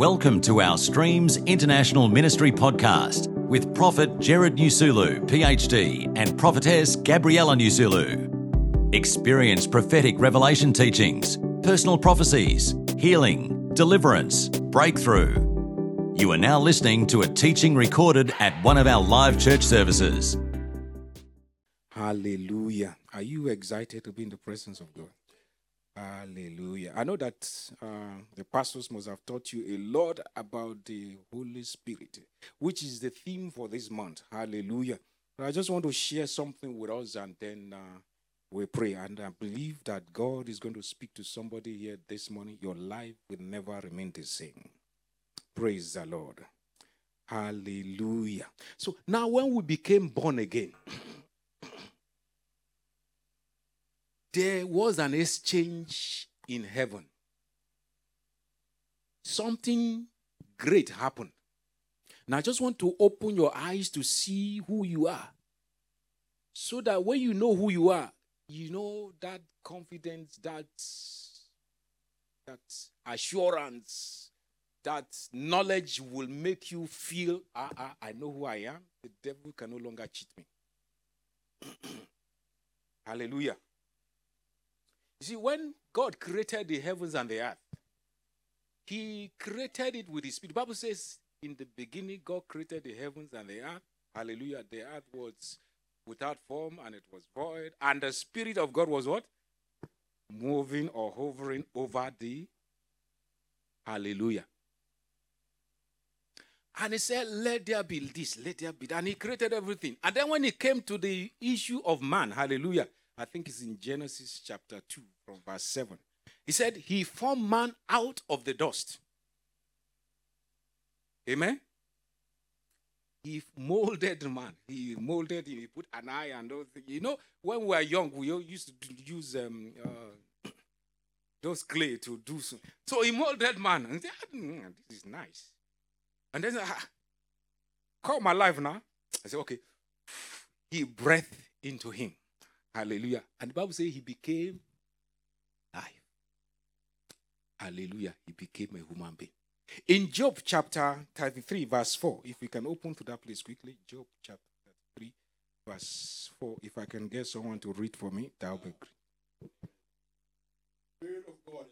Welcome to our Streams International Ministry podcast with Prophet Jared Nusulu, PhD, and Prophetess Gabriella Nusulu. Experience prophetic revelation teachings, personal prophecies, healing, deliverance, breakthrough. You are now listening to a teaching recorded at one of our live church services. Hallelujah. Are you excited to be in the presence of God? Hallelujah. I know that uh, the pastors must have taught you a lot about the Holy Spirit, which is the theme for this month. Hallelujah. But I just want to share something with us and then uh, we pray. And I believe that God is going to speak to somebody here this morning. Your life will never remain the same. Praise the Lord. Hallelujah. So now, when we became born again, there was an exchange in heaven. Something great happened. Now, I just want to open your eyes to see who you are. So that when you know who you are, you know that confidence, that, that assurance, that knowledge will make you feel, ah, ah, I know who I am. The devil can no longer cheat me. Hallelujah. You see, when God created the heavens and the earth, He created it with His Spirit. The Bible says, in the beginning, God created the heavens and the earth. Hallelujah. The earth was without form and it was void. And the Spirit of God was what? Moving or hovering over the. Hallelujah. And he said, Let there be this, let there be that. And he created everything. And then when he came to the issue of man, hallelujah, I think it's in Genesis chapter 2 from verse 7. He said, He formed man out of the dust. Amen. He molded man. He molded him. He put an eye and all things. You know, when we were young, we used to use um, uh, those clay to do so. So he molded man and said, mm, "This is nice." And then, ah, come alive now. I said, "Okay." He breathed into him. Hallelujah. And the Bible says he became life. Hallelujah. He became a human being. In Job chapter 33, verse 4, if we can open to that place quickly, Job chapter 33, verse 4. If I can get someone to read for me, that would be great. Spirit of God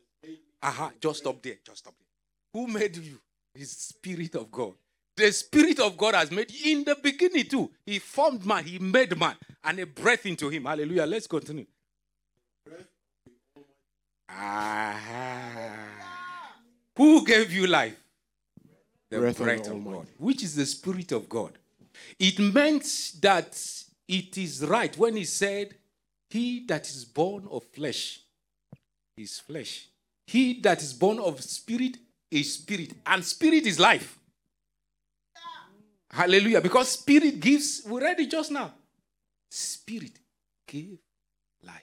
Aha, just stop there. Just stop there. Who made you? His Spirit of God. The Spirit of God has made in the beginning too. He formed man, he made man, and a breath into him. Hallelujah. Let's continue. Aha. Who gave you life? The breath, breath of, of God, which is the Spirit of God. It meant that it is right when he said, He that is born of flesh is flesh. He that is born of spirit is spirit. And spirit is life. Hallelujah. Because spirit gives, we read it just now. Spirit gave life.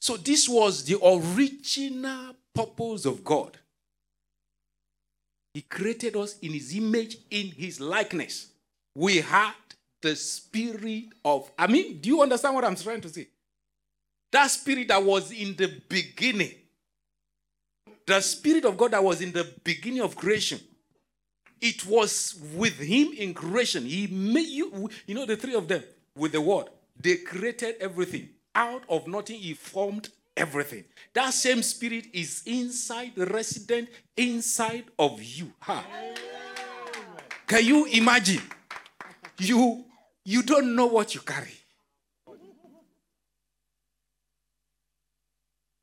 So this was the original purpose of God. He created us in his image, in his likeness. We had the spirit of, I mean, do you understand what I'm trying to say? That spirit that was in the beginning, the spirit of God that was in the beginning of creation, it was with him in creation. He made you, you know, the three of them with the word. They created everything. Out of nothing, he formed everything. That same spirit is inside, resident inside of you. Huh? Can you imagine? You you don't know what you carry.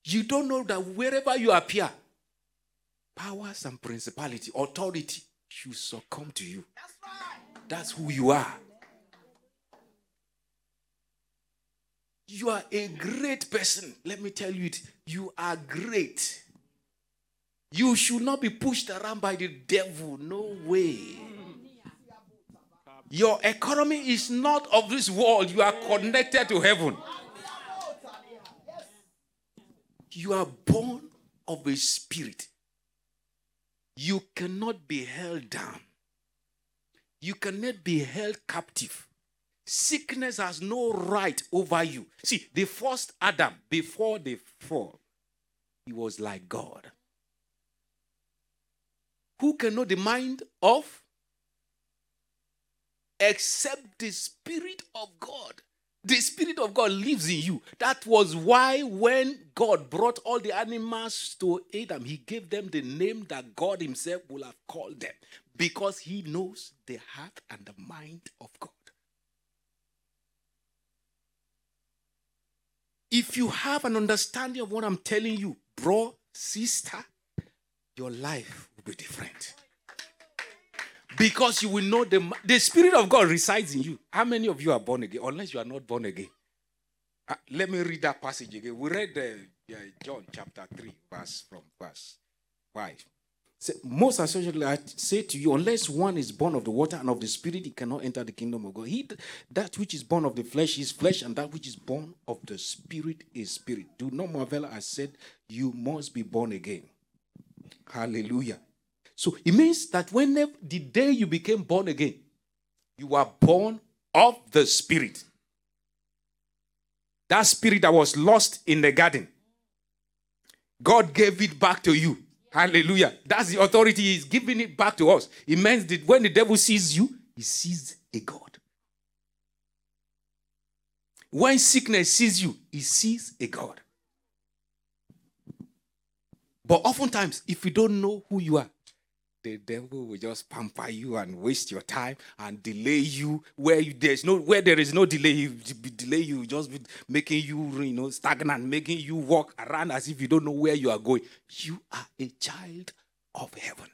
You don't know that wherever you appear, powers and principality, authority should succumb to you. That's who you are. You are a great person. Let me tell you it. You are great. You should not be pushed around by the devil. No way. Your economy is not of this world. You are connected to heaven. You are born of a spirit. You cannot be held down. You cannot be held captive. Sickness has no right over you. See, the first Adam, before the fall, he was like God. Who can know the mind of? Except the Spirit of God. The Spirit of God lives in you. That was why when God brought all the animals to Adam, he gave them the name that God himself will have called them because he knows the heart and the mind of God. If you have an understanding of what I'm telling you, bro, sister, your life will be different. Because you will know the, the Spirit of God resides in you. How many of you are born again? Unless you are not born again. Uh, let me read that passage again. We read uh, John chapter 3, verse from verse 5. So, most assuredly, I say to you, unless one is born of the water and of the spirit, he cannot enter the kingdom of God. He, that which is born of the flesh is flesh, and that which is born of the spirit is spirit. Do not marvel, I said, you must be born again. Hallelujah. So it means that whenever the day you became born again, you are born of the spirit. That spirit that was lost in the garden, God gave it back to you Hallelujah. That's the authority he's giving it back to us. It means that when the devil sees you, he sees a God. When sickness sees you, he sees a God. But oftentimes, if you don't know who you are, the devil will just pamper you and waste your time and delay you where you, there's no where there is no delay delay you just making you you know stagnant making you walk around as if you don't know where you are going. You are a child of heaven.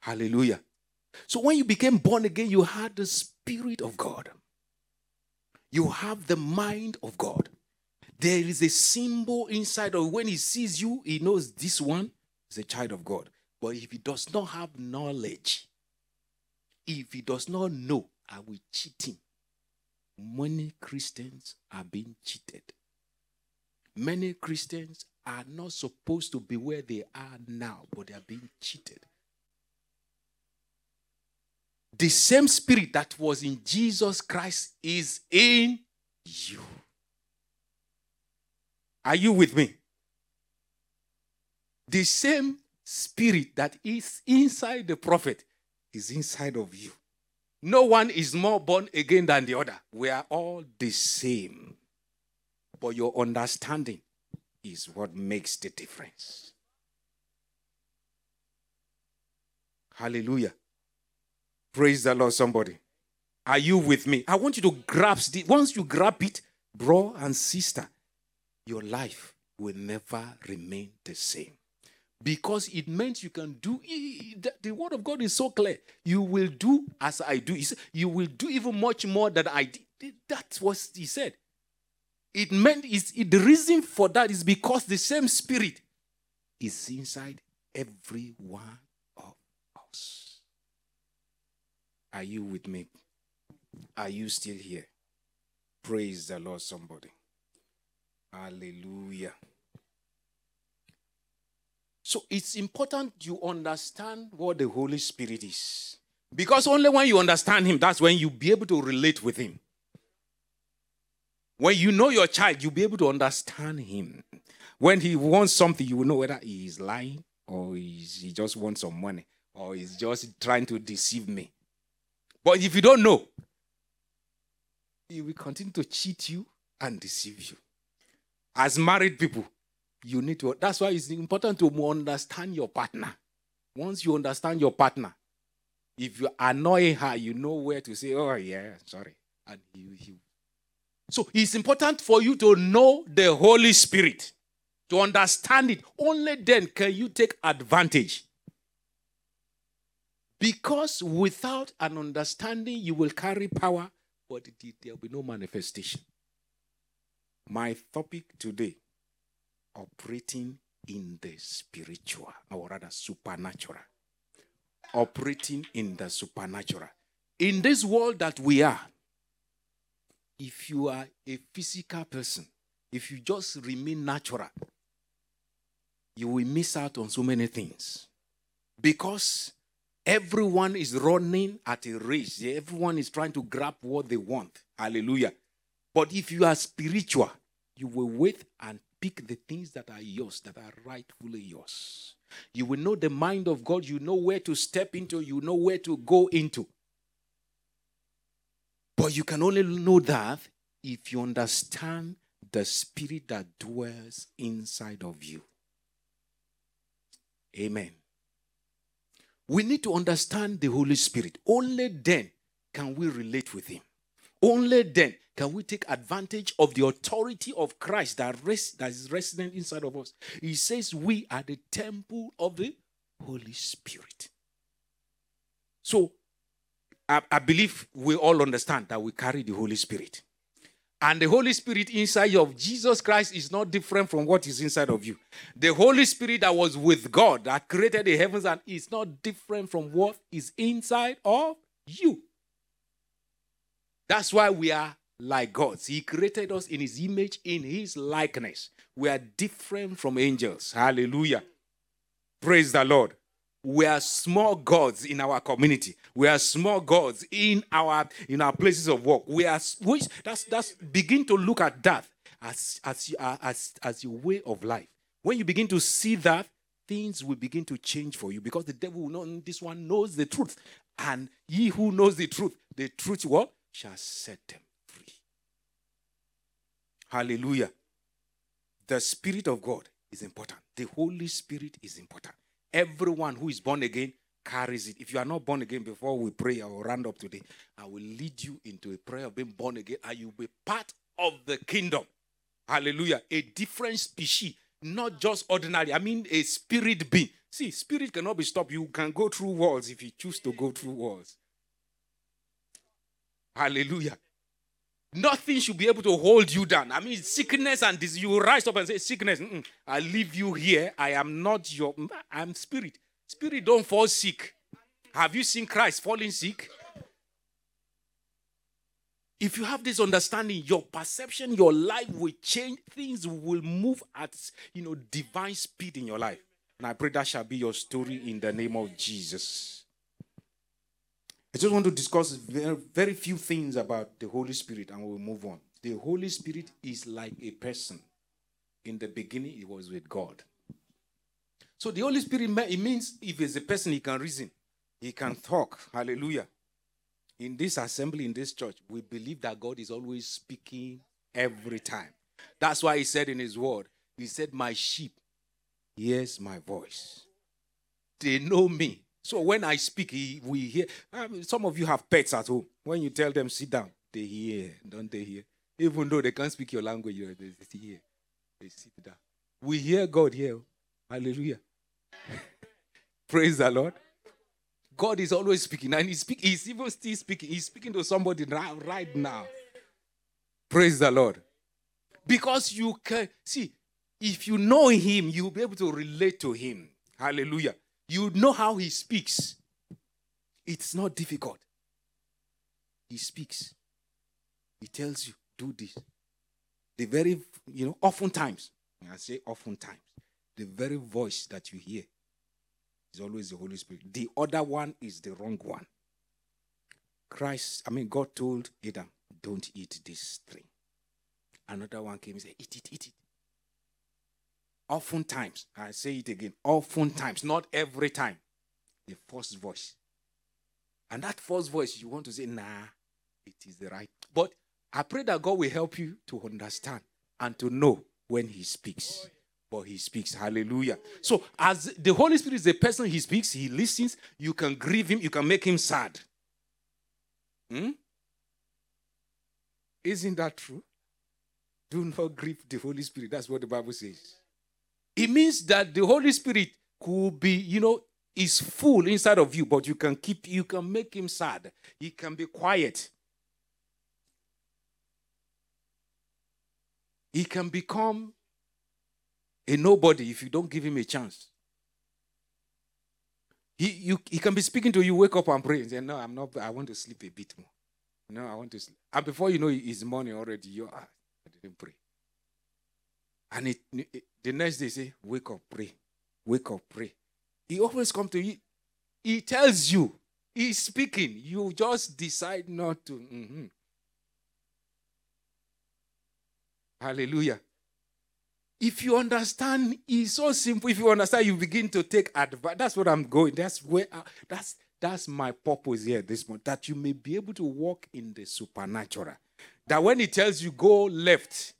Hallelujah. So when you became born again you had the spirit of god. You have the mind of god there is a symbol inside of when he sees you, he knows this one is a child of God. But if he does not have knowledge, if he does not know, I will cheat him. Many Christians are being cheated. Many Christians are not supposed to be where they are now, but they are being cheated. The same spirit that was in Jesus Christ is in you. Are you with me? The same spirit that is inside the prophet is inside of you. No one is more born again than the other. We are all the same. But your understanding is what makes the difference. Hallelujah. Praise the Lord, somebody. Are you with me? I want you to grasp it. Once you grab it, bro and sister, your life will never remain the same. Because it means you can do, the word of God is so clear. You will do as I do. You will do even much more than I did. That's what he said. It meant is the reason for that is because the same spirit is inside every one of us. Are you with me? Are you still here? Praise the Lord, somebody. Hallelujah. So it's important you understand what the Holy Spirit is. Because only when you understand Him, that's when you'll be able to relate with Him. When you know your child, you'll be able to understand Him. When He wants something, you will know whether He is lying or he just wants some money or He's just trying to deceive me. But if you don't know, He will continue to cheat you and deceive you. As married people, you need to. That's why it's important to understand your partner. Once you understand your partner, if you annoy her, you know where to say, "Oh yeah, sorry," and you, you. So it's important for you to know the Holy Spirit, to understand it. Only then can you take advantage. Because without an understanding, you will carry power, but there will be no manifestation. My topic today operating in the spiritual, or rather supernatural. Operating in the supernatural. In this world that we are, if you are a physical person, if you just remain natural, you will miss out on so many things. Because everyone is running at a race, everyone is trying to grab what they want. Hallelujah. But if you are spiritual, you will wait and pick the things that are yours, that are rightfully yours. You will know the mind of God. You know where to step into. You know where to go into. But you can only know that if you understand the spirit that dwells inside of you. Amen. We need to understand the Holy Spirit. Only then can we relate with Him. Only then can we take advantage of the authority of Christ that, rest, that is resident inside of us. He says we are the temple of the Holy Spirit. So, I, I believe we all understand that we carry the Holy Spirit. And the Holy Spirit inside of Jesus Christ is not different from what is inside of you. The Holy Spirit that was with God, that created the heavens and is not different from what is inside of you. That's why we are like gods. He created us in his image, in his likeness. We are different from angels. Hallelujah. Praise the Lord we are small gods in our community. We are small gods in our in our places of work. We are which that's that's begin to look at that as as uh, as as your way of life. When you begin to see that, things will begin to change for you because the devil will this one knows the truth, and he who knows the truth, the truth what shall set them free. Hallelujah. The Spirit of God is important. The Holy Spirit is important. Everyone who is born again carries it. If you are not born again, before we pray, I will round up today. I will lead you into a prayer of being born again, and you'll be part of the kingdom. Hallelujah. A different species, not just ordinary. I mean, a spirit being. See, spirit cannot be stopped. You can go through walls if you choose to go through walls. Hallelujah. Nothing should be able to hold you down. I mean, sickness and disease. You rise up and say, Sickness, I leave you here. I am not your, I'm spirit. Spirit don't fall sick. Have you seen Christ falling sick? If you have this understanding, your perception, your life will change. Things will move at you know divine speed in your life. And I pray that shall be your story in the name of Jesus. I just want to discuss very, very few things about the Holy Spirit and we'll move on. The Holy Spirit is like a person. In the beginning, it was with God. So the Holy Spirit, it means if it's a person, he can reason, he can talk. Hallelujah. In this assembly, in this church, we believe that God is always speaking every time. That's why he said in his word, he said, My sheep hears my voice. They know me so when I speak, we hear. Mean, some of you have pets at home. When you tell them sit down, they hear, don't they hear? Even though they can't speak your language, they hear. They sit down. We hear God here. Oh. Hallelujah. Praise the Lord. God is always speaking, and He's, speak, he's even still speaking. He's speaking to somebody right now. Praise the Lord. Because you can see, if you know Him, you'll be able to relate to Him. Hallelujah. You know how he speaks. It's not difficult. He speaks. He tells you, do this. The very, you know, oftentimes, when I say oftentimes, the very voice that you hear is always the Holy Spirit. The other one is the wrong one. Christ, I mean, God told Adam, don't eat this tree. Another one came and said, eat it, eat it. Oftentimes, I say it again, oftentimes, not every time, the first voice. And that first voice, you want to say, nah, it is the right. But I pray that God will help you to understand and to know when He speaks. But He speaks. Hallelujah. So, as the Holy Spirit is the person He speaks, He listens, you can grieve Him, you can make Him sad. Hmm? Isn't that true? Do not grieve the Holy Spirit. That's what the Bible says. It means that the Holy Spirit could be, you know, is full inside of you, but you can keep, you can make him sad. He can be quiet. He can become a nobody if you don't give him a chance. He, you, he can be speaking to you, wake up and pray and say, No, I'm not, I want to sleep a bit more. No, I want to sleep. And before you know it's morning already, you are, I didn't pray. And it, it, the next day, say, wake up, pray. Wake up, pray. He always come to you. He tells you. He's speaking. You just decide not to. Mm-hmm. Hallelujah. if you understand, it's so simple. If you understand, you begin to take advice. That's what I'm going. That's where I, that's that's my purpose here this month. That you may be able to walk in the supernatural. That when he tells you go left,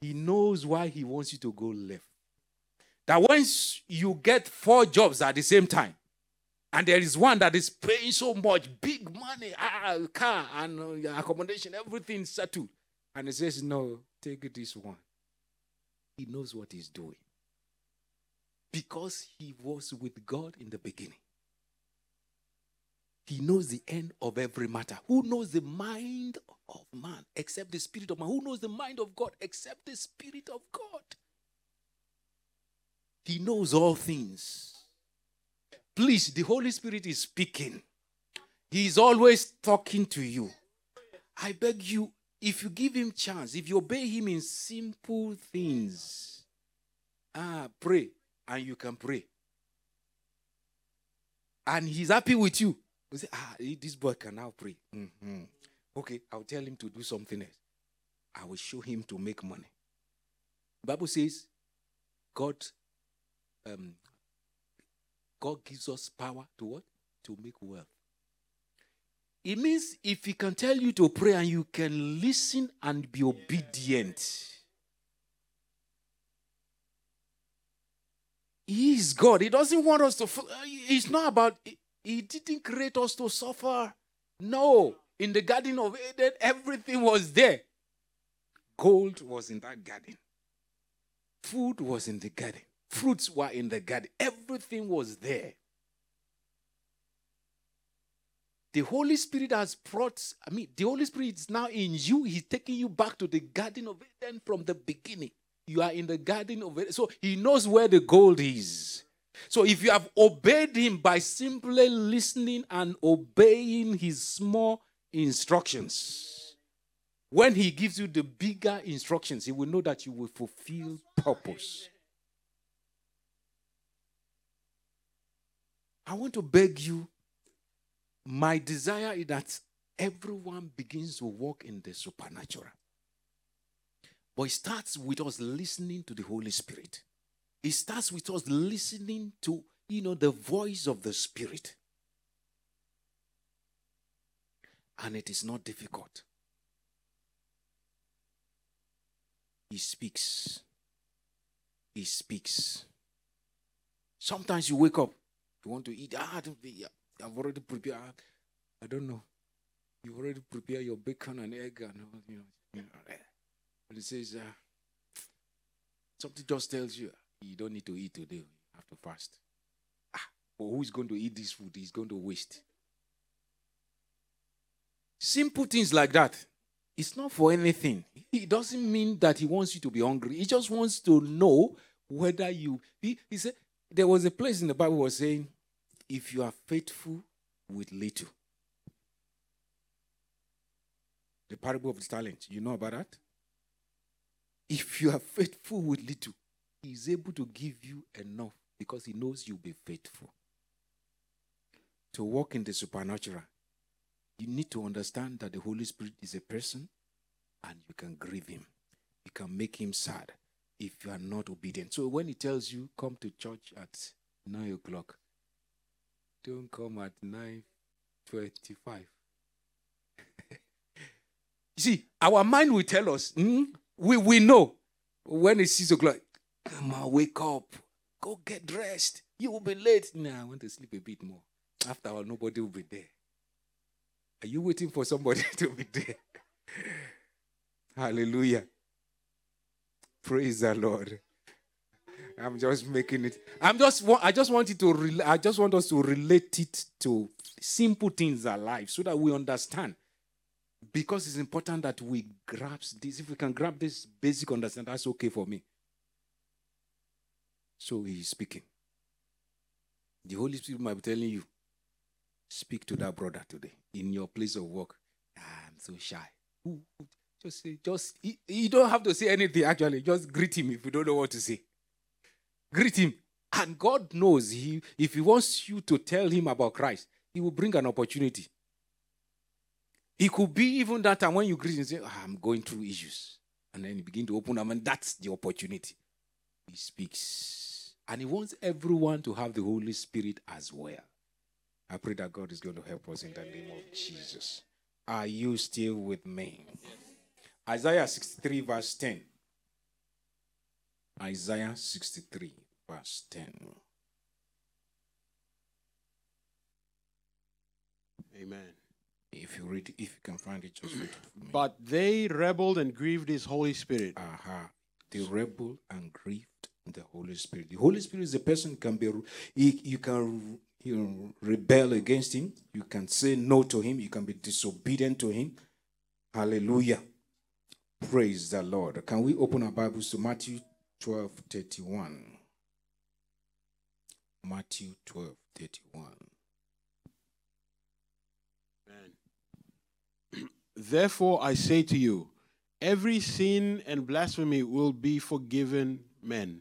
he knows why he wants you to go left. That once you get four jobs at the same time, and there is one that is paying so much, big money, ah, car and uh, accommodation, everything settled. And he says, No, take this one. He knows what he's doing. Because he was with God in the beginning. He knows the end of every matter. Who knows the mind of man except the spirit of man? Who knows the mind of God except the spirit of God? He knows all things. Please, the Holy Spirit is speaking. He is always talking to you. I beg you, if you give him chance, if you obey him in simple things, ah, pray, and you can pray. And he's happy with you. You say, ah, this boy can now pray. Mm-hmm. Okay, I'll tell him to do something else. I will show him to make money. Bible says, God, um, God gives us power to what? To make wealth. It means if he can tell you to pray and you can listen and be obedient. He is God. He doesn't want us to. It's not about. He didn't create us to suffer. No. In the Garden of Eden, everything was there. Gold was in that garden. Food was in the garden. Fruits were in the garden. Everything was there. The Holy Spirit has brought, I mean, the Holy Spirit is now in you. He's taking you back to the Garden of Eden from the beginning. You are in the Garden of Eden. So he knows where the gold is. So if you have obeyed him by simply listening and obeying his small instructions, when he gives you the bigger instructions, he will know that you will fulfill purpose. I want to beg you my desire is that everyone begins to walk in the supernatural. But it starts with us listening to the Holy Spirit. It starts with us listening to, you know, the voice of the Spirit. And it is not difficult. He speaks. He speaks. Sometimes you wake up, you want to eat. Ah, I've already prepared. I don't know. You already prepared your bacon and egg and you know, you know but it says uh, something just tells you you don't need to eat today. You have to fast. Ah, but who is going to eat this food? He's going to waste. Simple things like that. It's not for anything. It doesn't mean that he wants you to be hungry. He just wants to know whether you. He, he said there was a place in the Bible was saying if you are faithful with little. The parable of the talent, you know about that? If you are faithful with little, is able to give you enough because he knows you'll be faithful. To walk in the supernatural, you need to understand that the Holy Spirit is a person and you can grieve him. You can make him sad if you are not obedient. So when he tells you, come to church at 9 o'clock, don't come at 9.25. you see, our mind will tell us, mm, we, we know when it's 6 o'clock, come on, wake up, go get dressed. You will be late. Nah, I want to sleep a bit more. After all, nobody will be there. Are you waiting for somebody to be there? Hallelujah. Praise the Lord. I'm just making it. I'm just. I just want it to. Re- I just want us to relate it to simple things alive, so that we understand. Because it's important that we grasp this. If we can grab this basic understanding, that's okay for me. So he's speaking. The Holy Spirit might be telling you, speak to that brother today in your place of work. I'm so shy. Just say, just you don't have to say anything. Actually, just greet him if you don't know what to say. Greet him. And God knows he, if He wants you to tell Him about Christ, He will bring an opportunity. It could be even that time when you greet Him, say, oh, I'm going through issues. And then you begin to open them, and that's the opportunity. He speaks. And He wants everyone to have the Holy Spirit as well. I pray that God is going to help us in the name of Jesus. Are you still with me? Isaiah 63, verse 10. Isaiah 63, verse 10. Amen. If you read, if you can find it, just read it for me. But they rebelled and grieved his Holy Spirit. Aha. They rebelled and grieved the Holy Spirit. The Holy Spirit is a person can be he, you can you know, rebel against him. You can say no to him. You can be disobedient to him. Hallelujah. Praise the Lord. Can we open our Bibles to Matthew 12 31? Matthew 12 31. Therefore, I say to you, every sin and blasphemy will be forgiven men,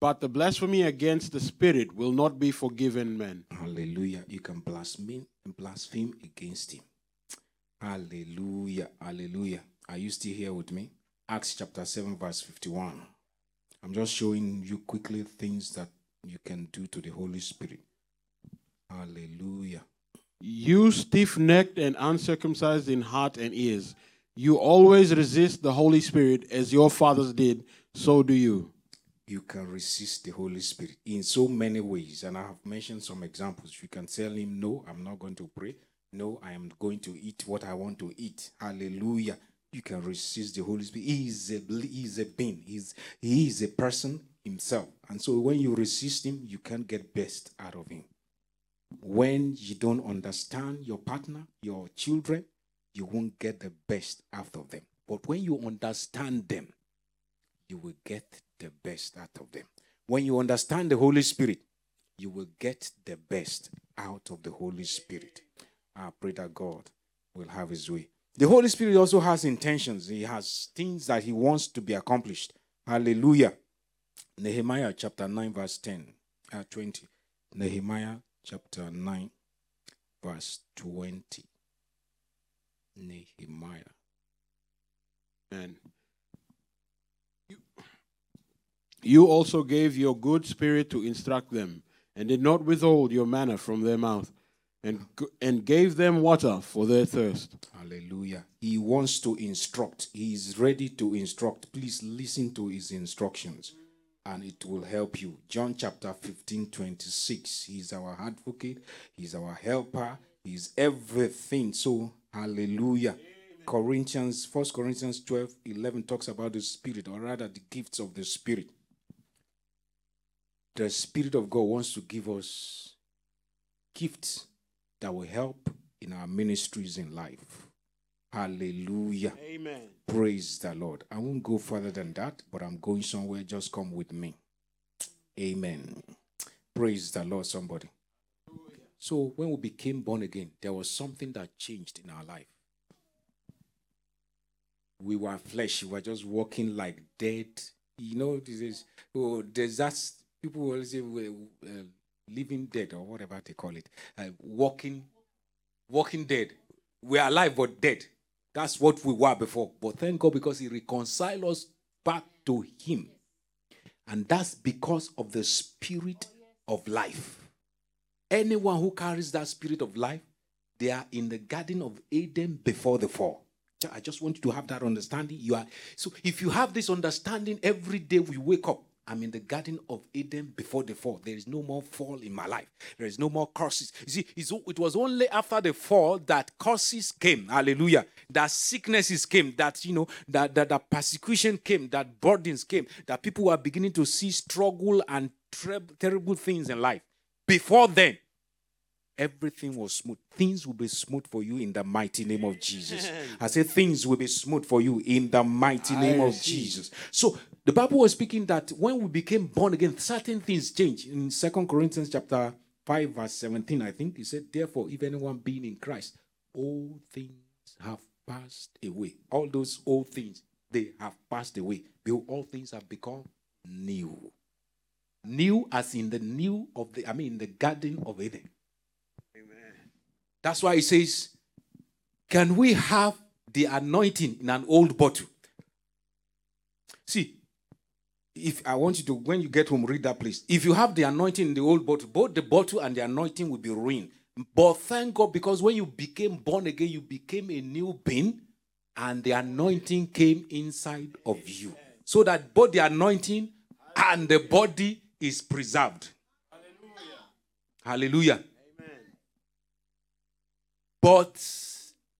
but the blasphemy against the Spirit will not be forgiven men. Hallelujah. You can blaspheme blaspheme against him. Hallelujah. Hallelujah. Are you still here with me? Acts chapter 7, verse 51. I'm just showing you quickly things that you can do to the Holy Spirit. Hallelujah. You stiff necked and uncircumcised in heart and ears, you always resist the Holy Spirit as your fathers did, so do you. You can resist the Holy Spirit in so many ways. And I have mentioned some examples. You can tell him, No, I'm not going to pray. No, I am going to eat what I want to eat. Hallelujah. You can resist the Holy Spirit. He is a, he is a being, He's, he is a person himself. And so when you resist him, you can't get best out of him. When you don't understand your partner, your children, you won't get the best out of them. But when you understand them, you will get the best out of them. When you understand the Holy Spirit, you will get the best out of the Holy Spirit. I pray that God will have his way. The Holy Spirit also has intentions, he has things that he wants to be accomplished. Hallelujah. Nehemiah chapter 9, verse 10, uh, 20. Nehemiah chapter 9, verse 20. Nehemiah. And you, you also gave your good spirit to instruct them, and did not withhold your manna from their mouth, and, and gave them water for their thirst. Hallelujah. He wants to instruct. He is ready to instruct. Please listen to his instructions and it will help you. John chapter 15, 26. He's our advocate, he's our helper, he's everything. So, hallelujah. Corinthians, First Corinthians 12, 11 talks about the Spirit, or rather the gifts of the Spirit. The Spirit of God wants to give us gifts that will help in our ministries in life. Hallelujah. Amen. Praise the Lord. I won't go further than that, but I'm going somewhere. Just come with me. Amen. Praise the Lord, somebody. So, when we became born again, there was something that changed in our life. We were flesh, we were just walking like dead. You know, this is, oh, there's that, people will say, uh, living dead or whatever they call it. Uh, walking, walking dead. We're alive but dead. That's what we were before. But thank God because He reconciled us back to Him. And that's because of the spirit of life. Anyone who carries that spirit of life, they are in the Garden of Eden before the fall. I just want you to have that understanding. You are so if you have this understanding every day we wake up, I'm in the Garden of Eden before the fall. There is no more fall in my life. There is no more curses. You see, it was only after the fall that curses came. Hallelujah. That sicknesses came. That you know that that, that persecution came. That burdens came. That people were beginning to see struggle and tre- terrible things in life. Before then, everything was smooth. Things will be smooth for you in the mighty name of Jesus. I say things will be smooth for you in the mighty name I of see. Jesus. So the Bible was speaking that when we became born again, certain things change. In Second Corinthians chapter 5, verse 17, I think he said, Therefore, if anyone being in Christ, all things have passed away. All those old things, they have passed away. Behold, all things have become new. New as in the new of the, I mean, the Garden of Eden. That's why he says, Can we have the anointing in an old bottle? See, if I want you to, when you get home, read that place. If you have the anointing in the old bottle, both the bottle and the anointing will be ruined. But thank God, because when you became born again, you became a new being, and the anointing came inside of you. So that both the anointing and the body is preserved. Hallelujah. Hallelujah. But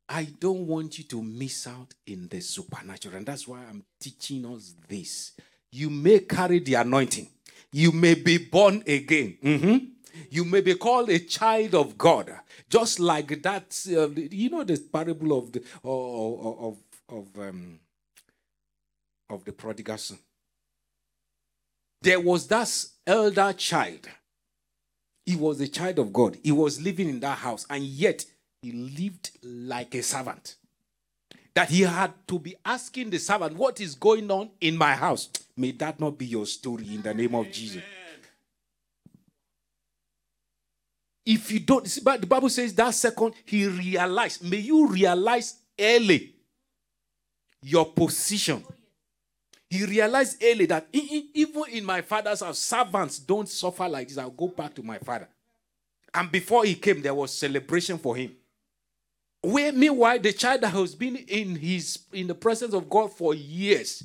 I don't want you to miss out in the supernatural. And that's why I'm teaching us this. You may carry the anointing, you may be born again. Mm-hmm. You may be called a child of God, just like that. Uh, you know the parable of the of, of um, of the prodigal son. There was that elder child. He was a child of God. He was living in that house, and yet he lived like a servant. That he had to be asking the servant, What is going on in my house? May that not be your story in the name of Jesus. If you don't, see, but the Bible says that second, he realized. May you realize early your position. He realized early that even in my father's house, servants don't suffer like this. I'll go back to my father. And before he came, there was celebration for him. Where meanwhile, the child has been in his in the presence of God for years.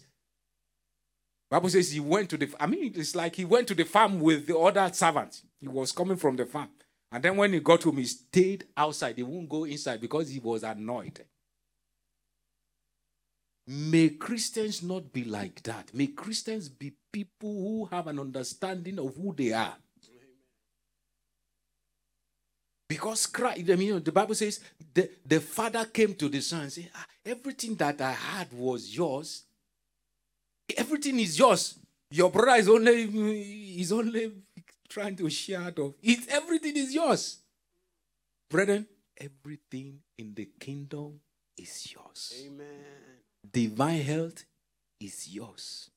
Bible says he went to the I mean, it's like he went to the farm with the other servants. He was coming from the farm. And then when he got home, he stayed outside. He wouldn't go inside because he was annoyed. May Christians not be like that. May Christians be people who have an understanding of who they are. Because Christ, I mean, the Bible says the, the father came to the son and said, ah, Everything that I had was yours. Everything is yours. Your brother is only is only trying to share out of it. Everything is yours. Brethren, everything in the kingdom is yours. Amen. Divine health is yours.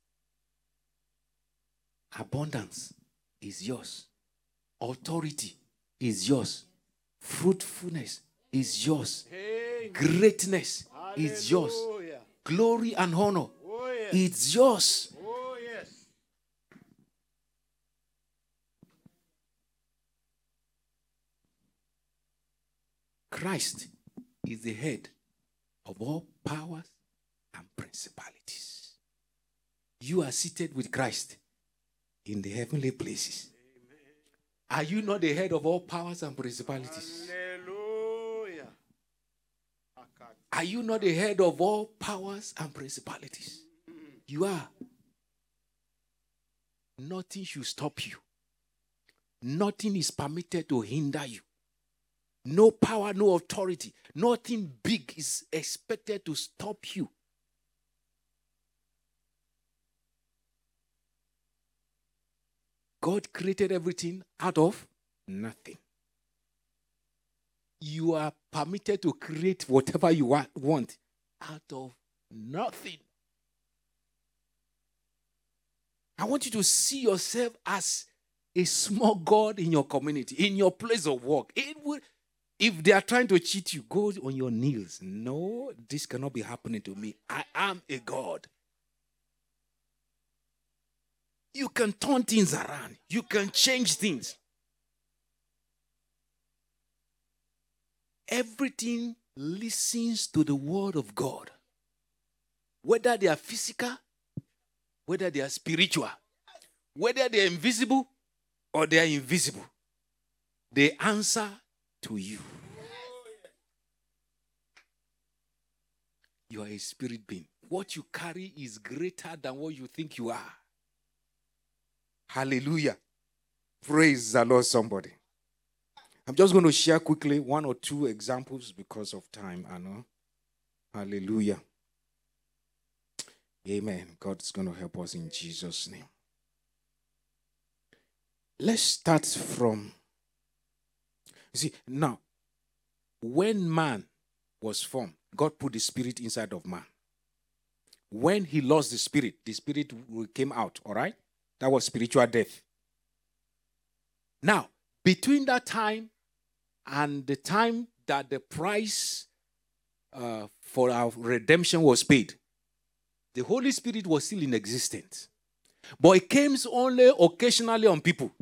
Abundance is yours. Authority is yours. Fruitfulness is yours. Greatness is yours. Glory and honor it's yours. Christ is the head of all powers and principalities. You are seated with Christ in the heavenly places. Are you not the head of all powers and principalities? Hallelujah. Are you not the head of all powers and principalities? You are. Nothing should stop you. Nothing is permitted to hinder you. No power, no authority, nothing big is expected to stop you. God created everything out of nothing. You are permitted to create whatever you want out of nothing. I want you to see yourself as a small God in your community, in your place of work. It Will, if they are trying to cheat you, go on your knees. No, this cannot be happening to me. I am a God. You can turn things around, you can change things. Everything listens to the word of God, whether they are physical, whether they are spiritual, whether they are invisible or they are invisible. They answer to you. You are a spirit being. What you carry is greater than what you think you are. Hallelujah. Praise the Lord, somebody. I'm just going to share quickly one or two examples because of time. I know. Hallelujah. Amen. God's going to help us in Jesus' name. Let's start from. You see, now, when man was formed, God put the spirit inside of man. When he lost the spirit, the spirit came out, all right? That was spiritual death. Now, between that time and the time that the price uh, for our redemption was paid, the Holy Spirit was still in existence. But it came only occasionally on people.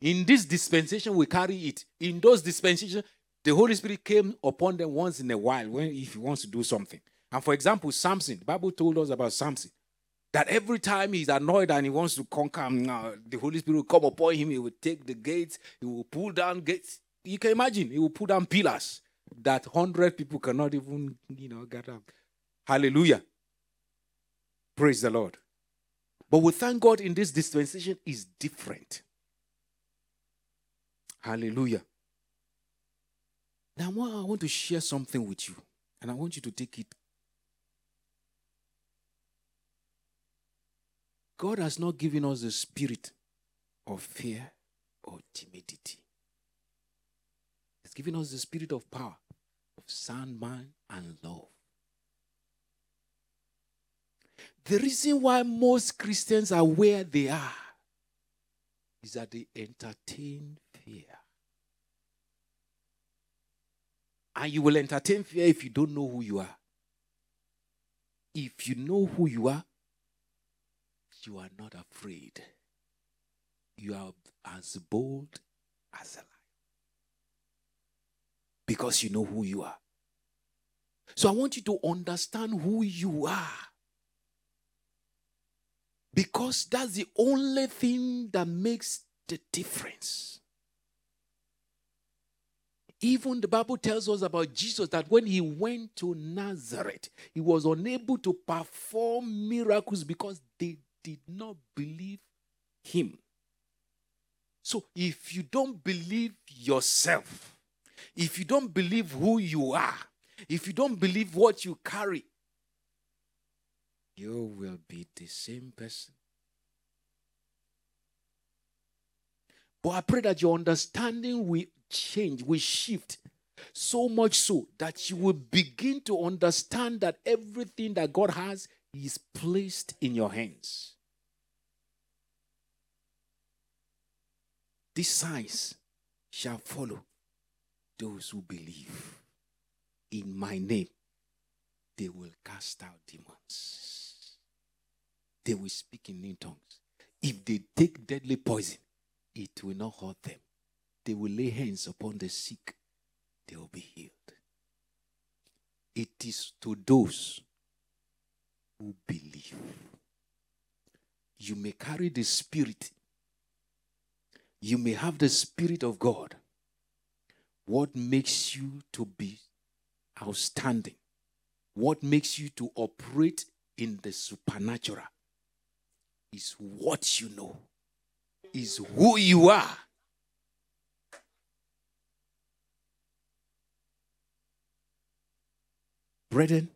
In this dispensation, we carry it. In those dispensations, the Holy Spirit came upon them once in a while when if he wants to do something. And for example, Samson, the Bible told us about Samson. That every time he's annoyed and he wants to conquer, uh, the Holy Spirit will come upon him. He will take the gates. He will pull down gates. You can imagine. He will pull down pillars that hundred people cannot even, you know, get up. Hallelujah. Praise the Lord. But we thank God in this dispensation is different. Hallelujah. Now, I want to share something with you, and I want you to take it. God has not given us the spirit of fear or timidity. He's given us the spirit of power, of sound mind, and love. The reason why most Christians are where they are is that they entertain fear. And you will entertain fear if you don't know who you are. If you know who you are, you are not afraid. You are as bold as a lion. Because you know who you are. So I want you to understand who you are. Because that's the only thing that makes the difference. Even the Bible tells us about Jesus that when he went to Nazareth, he was unable to perform miracles because did not believe him. So if you don't believe yourself, if you don't believe who you are, if you don't believe what you carry, you will be the same person. But I pray that your understanding will change, will shift so much so that you will begin to understand that everything that God has is placed in your hands. These signs shall follow those who believe in my name. They will cast out demons they will speak in new tongues. If they take deadly poison, it will not hurt them. They will lay hands upon the sick, they will be healed. It is to those who believe. You may carry the Spirit, you may have the Spirit of God. What makes you to be outstanding? What makes you to operate in the supernatural is what you know, is who you are. Brethren,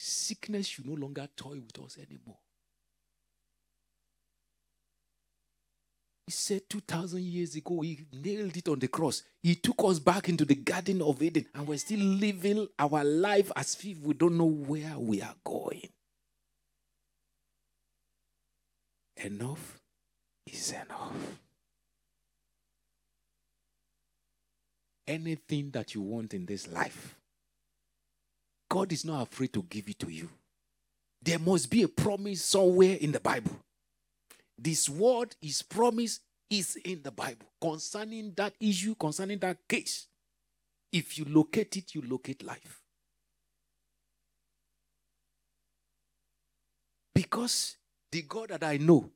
sickness should no longer toy with us anymore. He said 2,000 years ago, he nailed it on the cross. He took us back into the Garden of Eden, and we're still living our life as if we don't know where we are going. Enough is enough. Anything that you want in this life, God is not afraid to give it to you. There must be a promise somewhere in the Bible. This word, is promise, is in the Bible concerning that issue, concerning that case. If you locate it, you locate life. Because the God that I know,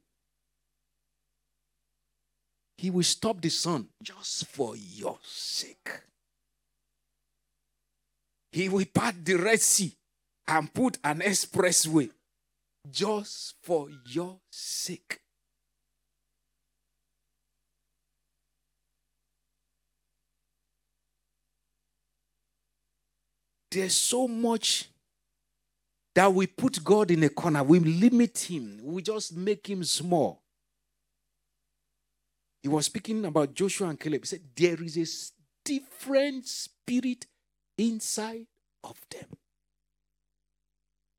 He will stop the sun just for your sake. He will part the Red Sea and put an expressway just for your sake. There's so much that we put God in a corner. We limit him. We just make him small. He was speaking about Joshua and Caleb. He said, There is a different spirit inside of them.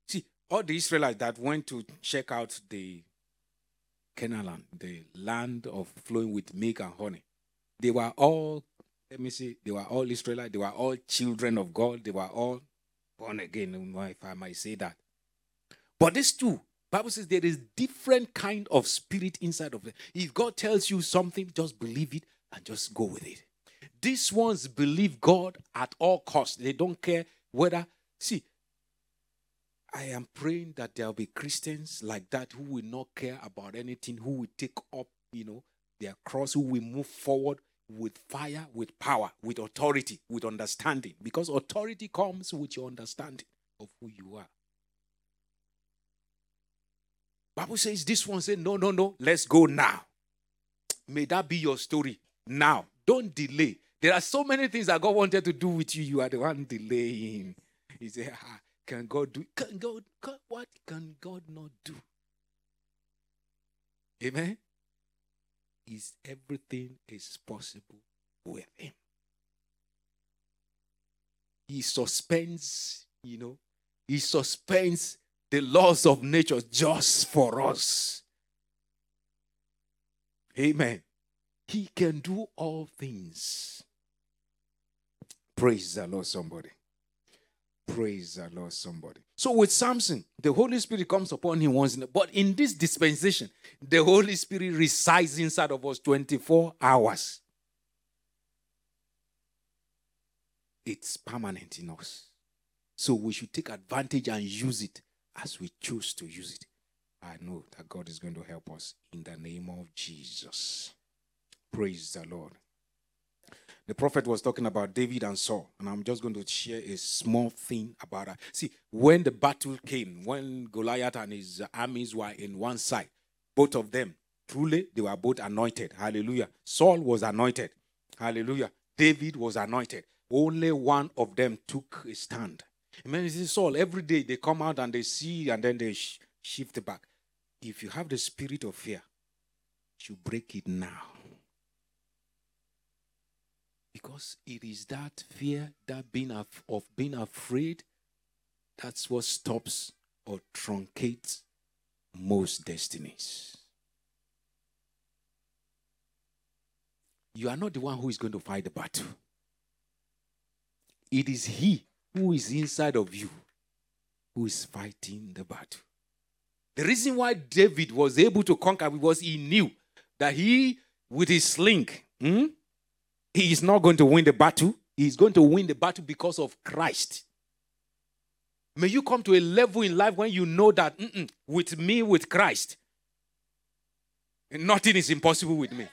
See, all the Israelites that went to check out the Canaan, the land of flowing with milk and honey, they were all, let me see, they were all Israelites, they were all children of God, they were all born again, if I might say that. But these two, Bible says there is different kind of spirit inside of them. If God tells you something, just believe it and just go with it. These ones believe God at all costs. They don't care whether. See, I am praying that there will be Christians like that who will not care about anything, who will take up, you know, their cross, who will move forward with fire, with power, with authority, with understanding. Because authority comes with your understanding of who you are. Bible says this one said, No, no, no, let's go now. May that be your story now. Don't delay. There are so many things that God wanted to do with you. You are the one delaying. He said, ah, Can God do? Can God, God, what can God not do? Amen. Is everything is possible with Him. He suspends, you know, He suspends the laws of nature just for us. Amen. He can do all things. Praise the Lord, somebody. Praise the Lord, somebody. So with Samson, the Holy Spirit comes upon him once, in a, but in this dispensation, the Holy Spirit resides inside of us 24 hours. It's permanent in us. So we should take advantage and use it as we choose to use it. I know that God is going to help us in the name of Jesus. Praise the Lord. The prophet was talking about David and Saul, and I'm just going to share a small thing about that. See, when the battle came, when Goliath and his armies were in one side, both of them, truly, they were both anointed. Hallelujah. Saul was anointed. Hallelujah. David was anointed. Only one of them took a stand. Amen. You see, Saul, every day they come out and they see and then they sh- shift back. If you have the spirit of fear, you break it now. Because it is that fear, that being af- of being afraid, that's what stops or truncates most destinies. You are not the one who is going to fight the battle. It is He who is inside of you who is fighting the battle. The reason why David was able to conquer was he knew that he, with his sling, hmm, he is not going to win the battle. He's going to win the battle because of Christ. May you come to a level in life when you know that with me, with Christ, nothing is impossible with me.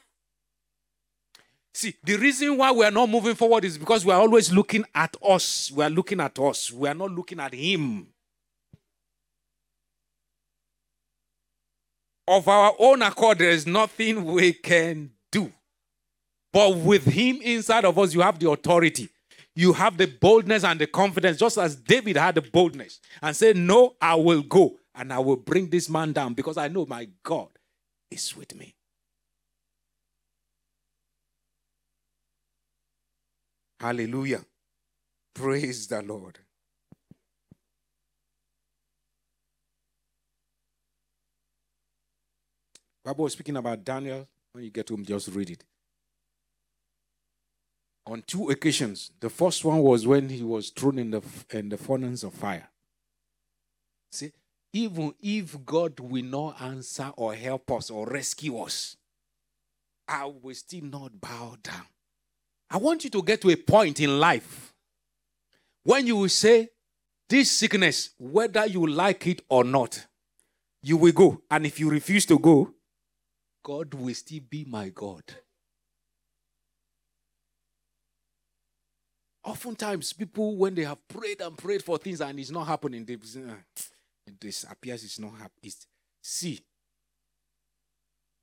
See, the reason why we are not moving forward is because we are always looking at us. We are looking at us. We are not looking at Him. Of our own accord, there is nothing we can. But with Him inside of us, you have the authority. You have the boldness and the confidence, just as David had the boldness and said, No, I will go and I will bring this man down because I know my God is with me. Hallelujah. Praise the Lord. Bible was speaking about Daniel. When you get home, just read it. On two occasions. The first one was when he was thrown in the in the furnace of fire. See, even if God will not answer or help us or rescue us, I will still not bow down. I want you to get to a point in life when you will say, This sickness, whether you like it or not, you will go. And if you refuse to go, God will still be my God. Oftentimes, people, when they have prayed and prayed for things and it's not happening, they say, this appears it's not happening. See,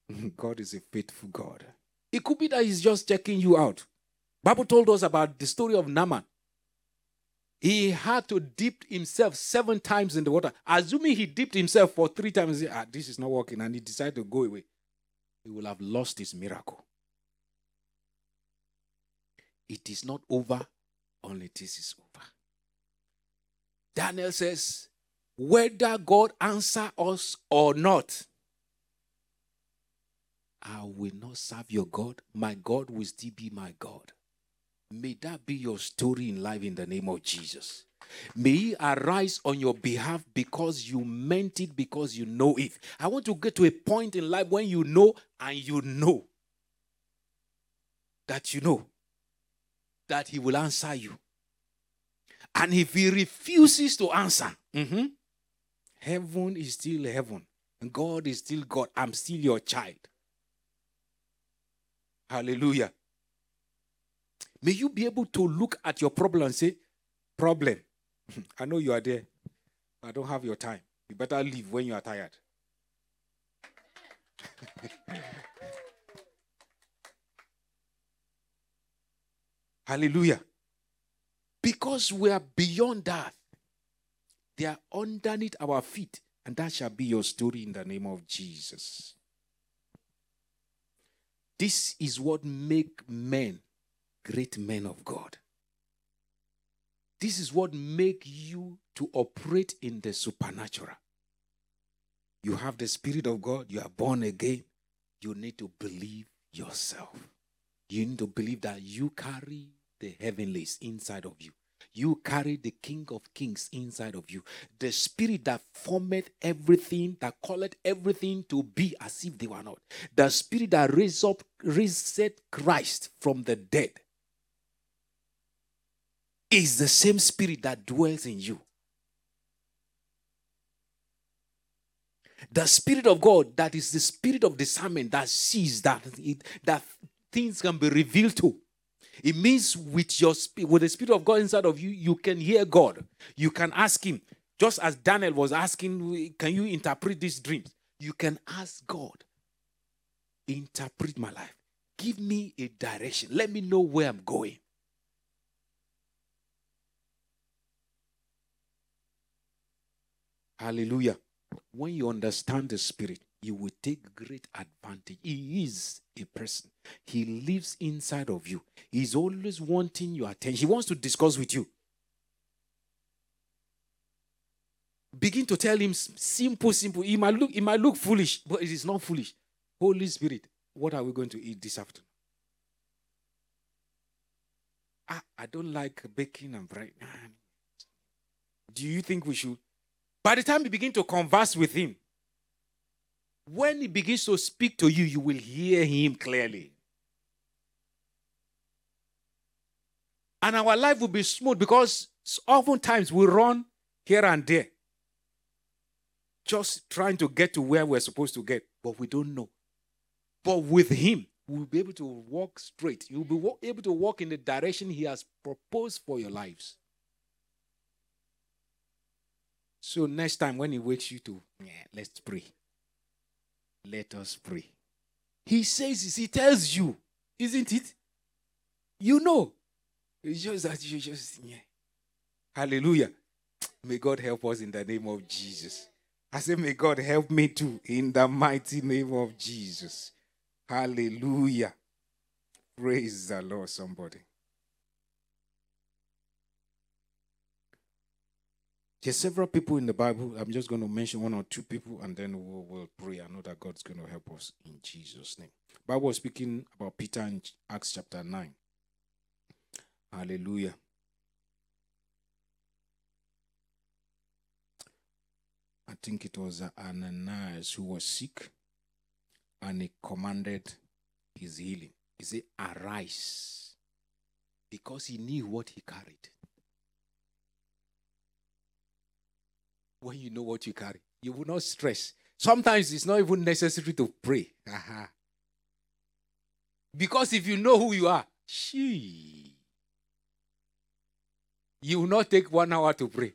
God is a faithful God. It could be that He's just checking you out. Bible told us about the story of Naaman. He had to dip himself seven times in the water. Assuming he dipped himself for three times, ah, this is not working, and he decided to go away. He will have lost his miracle. It is not over until this is over. Daniel says, whether God answer us or not, I will not serve your God. My God will still be my God. May that be your story in life in the name of Jesus. May He arise on your behalf because you meant it, because you know it. I want to get to a point in life when you know and you know that you know that He will answer you. And if He refuses to answer, mhm, heaven is still heaven, and God is still God. I'm still your child. Hallelujah. May you be able to look at your problem and say, Problem. I know you are there. but I don't have your time. You better leave when you are tired. Hallelujah. Because we are beyond that. They are underneath our feet. And that shall be your story in the name of Jesus. This is what make men great men of God. This is what make you to operate in the supernatural. You have the spirit of God, you are born again. You need to believe yourself. You need to believe that you carry the heavenlies inside of you. You carry the King of Kings inside of you. The Spirit that formed everything, that called everything to be as if they were not. The Spirit that raised up, raised Christ from the dead is the same Spirit that dwells in you. The Spirit of God, that is the Spirit of discernment that sees that, it, that things can be revealed to. It means with your with the Spirit of God inside of you, you can hear God. You can ask Him. Just as Daniel was asking, Can you interpret these dreams? You can ask God, Interpret my life. Give me a direction. Let me know where I'm going. Hallelujah. When you understand the Spirit, you will take great advantage. He is a person, He lives inside of you. He's always wanting your attention. He wants to discuss with you. Begin to tell him simple, simple. He might look, he might look foolish, but it is not foolish. Holy Spirit, what are we going to eat this afternoon? I, I don't like baking and bread. Ah, do you think we should? By the time you begin to converse with him, when he begins to speak to you, you will hear him clearly. And our life will be smooth because oftentimes we run here and there, just trying to get to where we're supposed to get, but we don't know. But with him, we'll be able to walk straight. You'll be able to walk in the direction he has proposed for your lives. So next time when he wakes you to, yeah, let's pray. Let us pray. He says he tells you, isn't it? You know. Just you just, yeah. Hallelujah. May God help us in the name of Jesus. I say, may God help me too in the mighty name of Jesus. Hallelujah. Praise the Lord, somebody. There's several people in the Bible. I'm just going to mention one or two people and then we'll, we'll pray. I know that God's going to help us in Jesus' name. Bible was speaking about Peter in Acts chapter 9. Hallelujah. I think it was Ananias who was sick and he commanded his healing. He said, Arise. Because he knew what he carried. When you know what you carry. You will not stress. Sometimes it's not even necessary to pray. Uh-huh. Because if you know who you are, she, you will not take one hour to pray.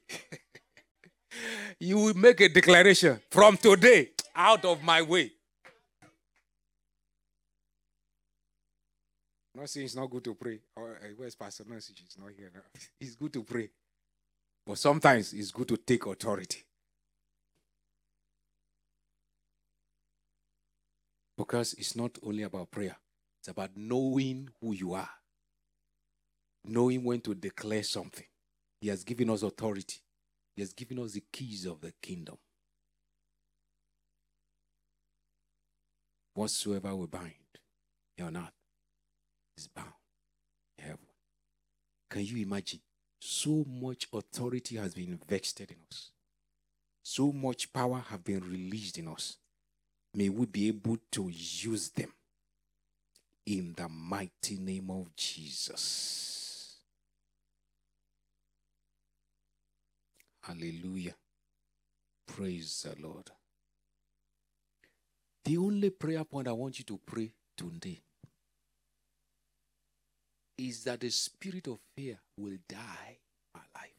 you will make a declaration from today, out of my way. Not saying it's not good to pray. Oh, where's Pastor Nancy? She's not here now. It's good to pray. But sometimes it's good to take authority. Because it's not only about prayer, it's about knowing who you are, knowing when to declare something. He has given us authority, He has given us the keys of the kingdom. Whatsoever we bind on earth is bound in heaven. Can you imagine? So much authority has been vested in us. So much power have been released in us. May we be able to use them in the mighty name of Jesus. Hallelujah. Praise the Lord. The only prayer point I want you to pray today is that the spirit of fear will die my life.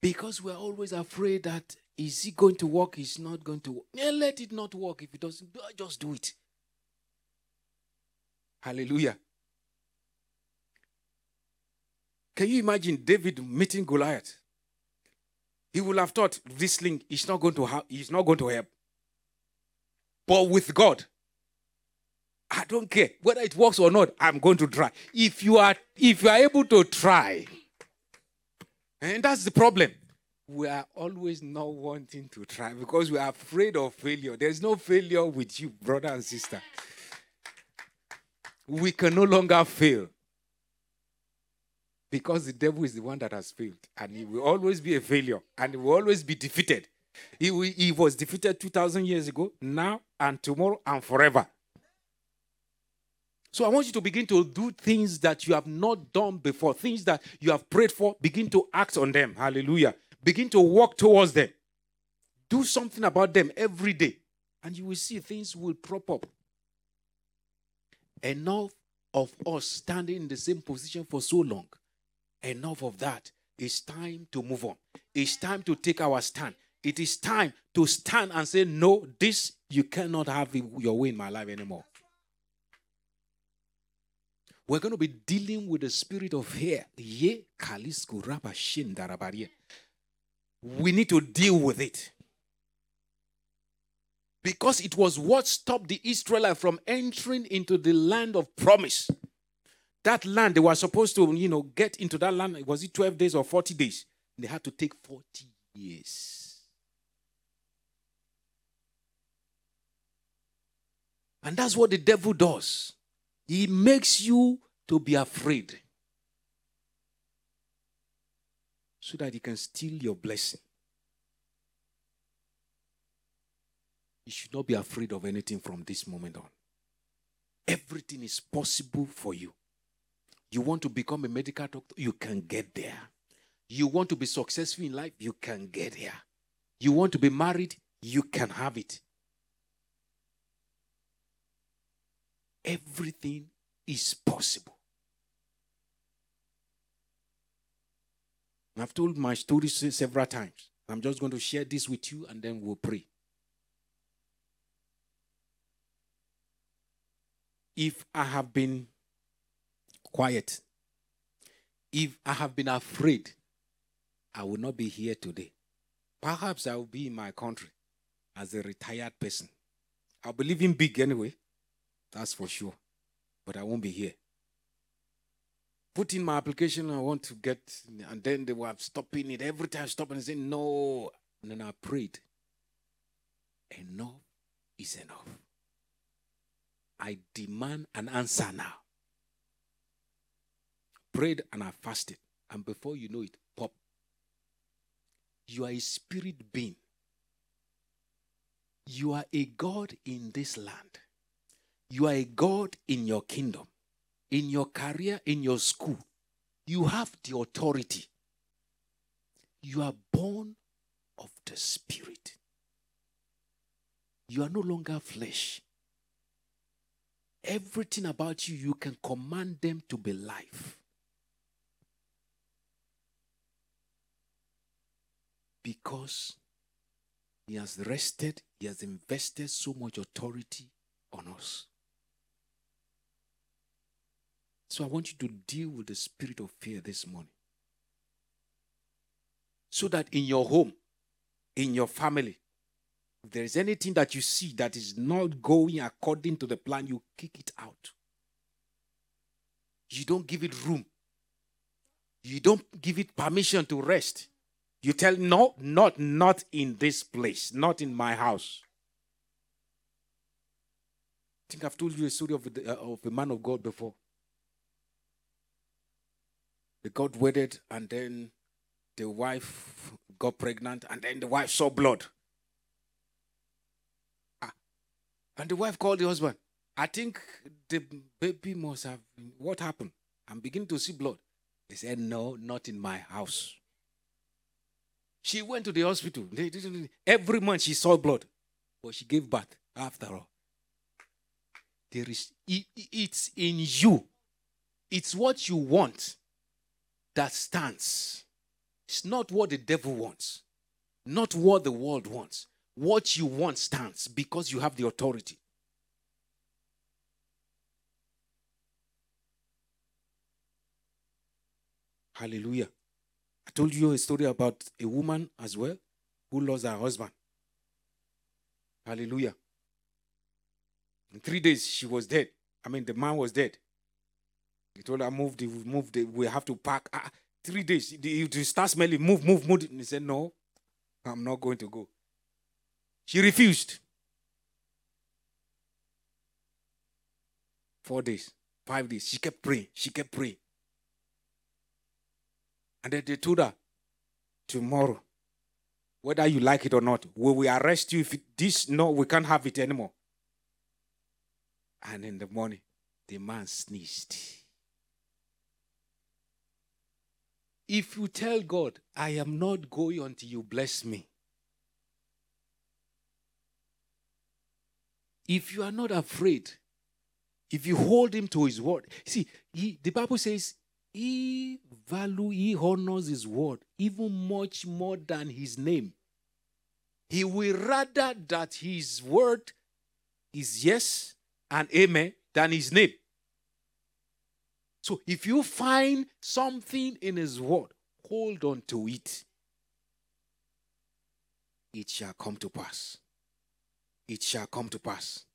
Because we're always afraid that is it going to work? Is not going to. Yeah, let it not work. If it doesn't, just do it. Hallelujah. Can you imagine David meeting Goliath? He would have thought this sling is not going to. He's not going to help. But with God, I don't care whether it works or not. I'm going to try. If you are, if you are able to try, and that's the problem. We are always not wanting to try because we are afraid of failure. There's no failure with you, brother and sister. We can no longer fail because the devil is the one that has failed and he will always be a failure and he will always be defeated. He, he was defeated 2,000 years ago, now and tomorrow and forever. So I want you to begin to do things that you have not done before, things that you have prayed for, begin to act on them. Hallelujah. Begin to walk towards them. Do something about them every day, and you will see things will prop up. Enough of us standing in the same position for so long. Enough of that. It's time to move on. It's time to take our stand. It is time to stand and say, No, this you cannot have your way in my life anymore. We're going to be dealing with the spirit of fear. We need to deal with it. Because it was what stopped the Israelites from entering into the land of promise. That land, they were supposed to, you know, get into that land. Was it 12 days or 40 days? They had to take 40 years. And that's what the devil does. He makes you to be afraid so that he can steal your blessing. You should not be afraid of anything from this moment on. Everything is possible for you. You want to become a medical doctor, you can get there. You want to be successful in life, you can get there. You want to be married, you can have it. Everything is possible. I've told my story several times. I'm just going to share this with you and then we'll pray. If I have been quiet, if I have been afraid, I will not be here today. Perhaps I will be in my country as a retired person. I'll be living big anyway. That's for sure. But I won't be here. Put in my application, I want to get, and then they were stopping it every time, stopping and saying, No. And then I prayed. Enough is enough. I demand an answer now. Prayed and I fasted. And before you know it, pop. You are a spirit being. You are a God in this land. You are a God in your kingdom, in your career, in your school. You have the authority. You are born of the Spirit. You are no longer flesh. Everything about you, you can command them to be life. Because He has rested, He has invested so much authority on us. So I want you to deal with the spirit of fear this morning. So that in your home, in your family, if there is anything that you see that is not going according to the plan, you kick it out. You don't give it room. You don't give it permission to rest. You tell no, not not in this place, not in my house. I think I've told you a story of, the, uh, of a man of God before. They got wedded, and then the wife got pregnant, and then the wife saw blood. Ah. And the wife called the husband. I think the baby must have. What happened? I'm beginning to see blood. He said, No, not in my house. She went to the hospital. Every month she saw blood, but she gave birth after all. There is, it- it- it's in you. It's what you want that stands. It's not what the devil wants, not what the world wants. What you want stands because you have the authority. Hallelujah. I told you a story about a woman as well who lost her husband. Hallelujah. In three days, she was dead. I mean, the man was dead. He told her, move, the, move, the, we have to pack. Ah, three days. You start smelling, move, move, move. And he said, no, I'm not going to go. She refused. Four days, five days. She kept praying. She kept praying. And then they told her, tomorrow, whether you like it or not, we will arrest you if this, no, we can't have it anymore. And in the morning, the man sneezed. If you tell God, I am not going until you bless me, if you are not afraid, if you hold him to his word, see, he, the Bible says, he value, he honors his word even much more than his name. He will rather that his word is yes and amen than his name. So if you find something in his word, hold on to it. It shall come to pass. It shall come to pass.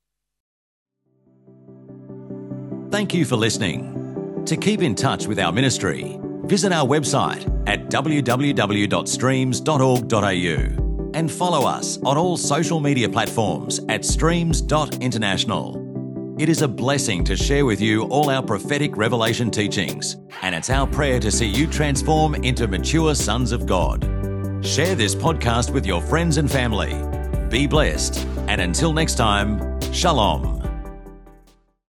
Thank you for listening. To keep in touch with our ministry, visit our website at www.streams.org.au and follow us on all social media platforms at streams.international. It is a blessing to share with you all our prophetic revelation teachings, and it's our prayer to see you transform into mature sons of God. Share this podcast with your friends and family. Be blessed, and until next time, Shalom.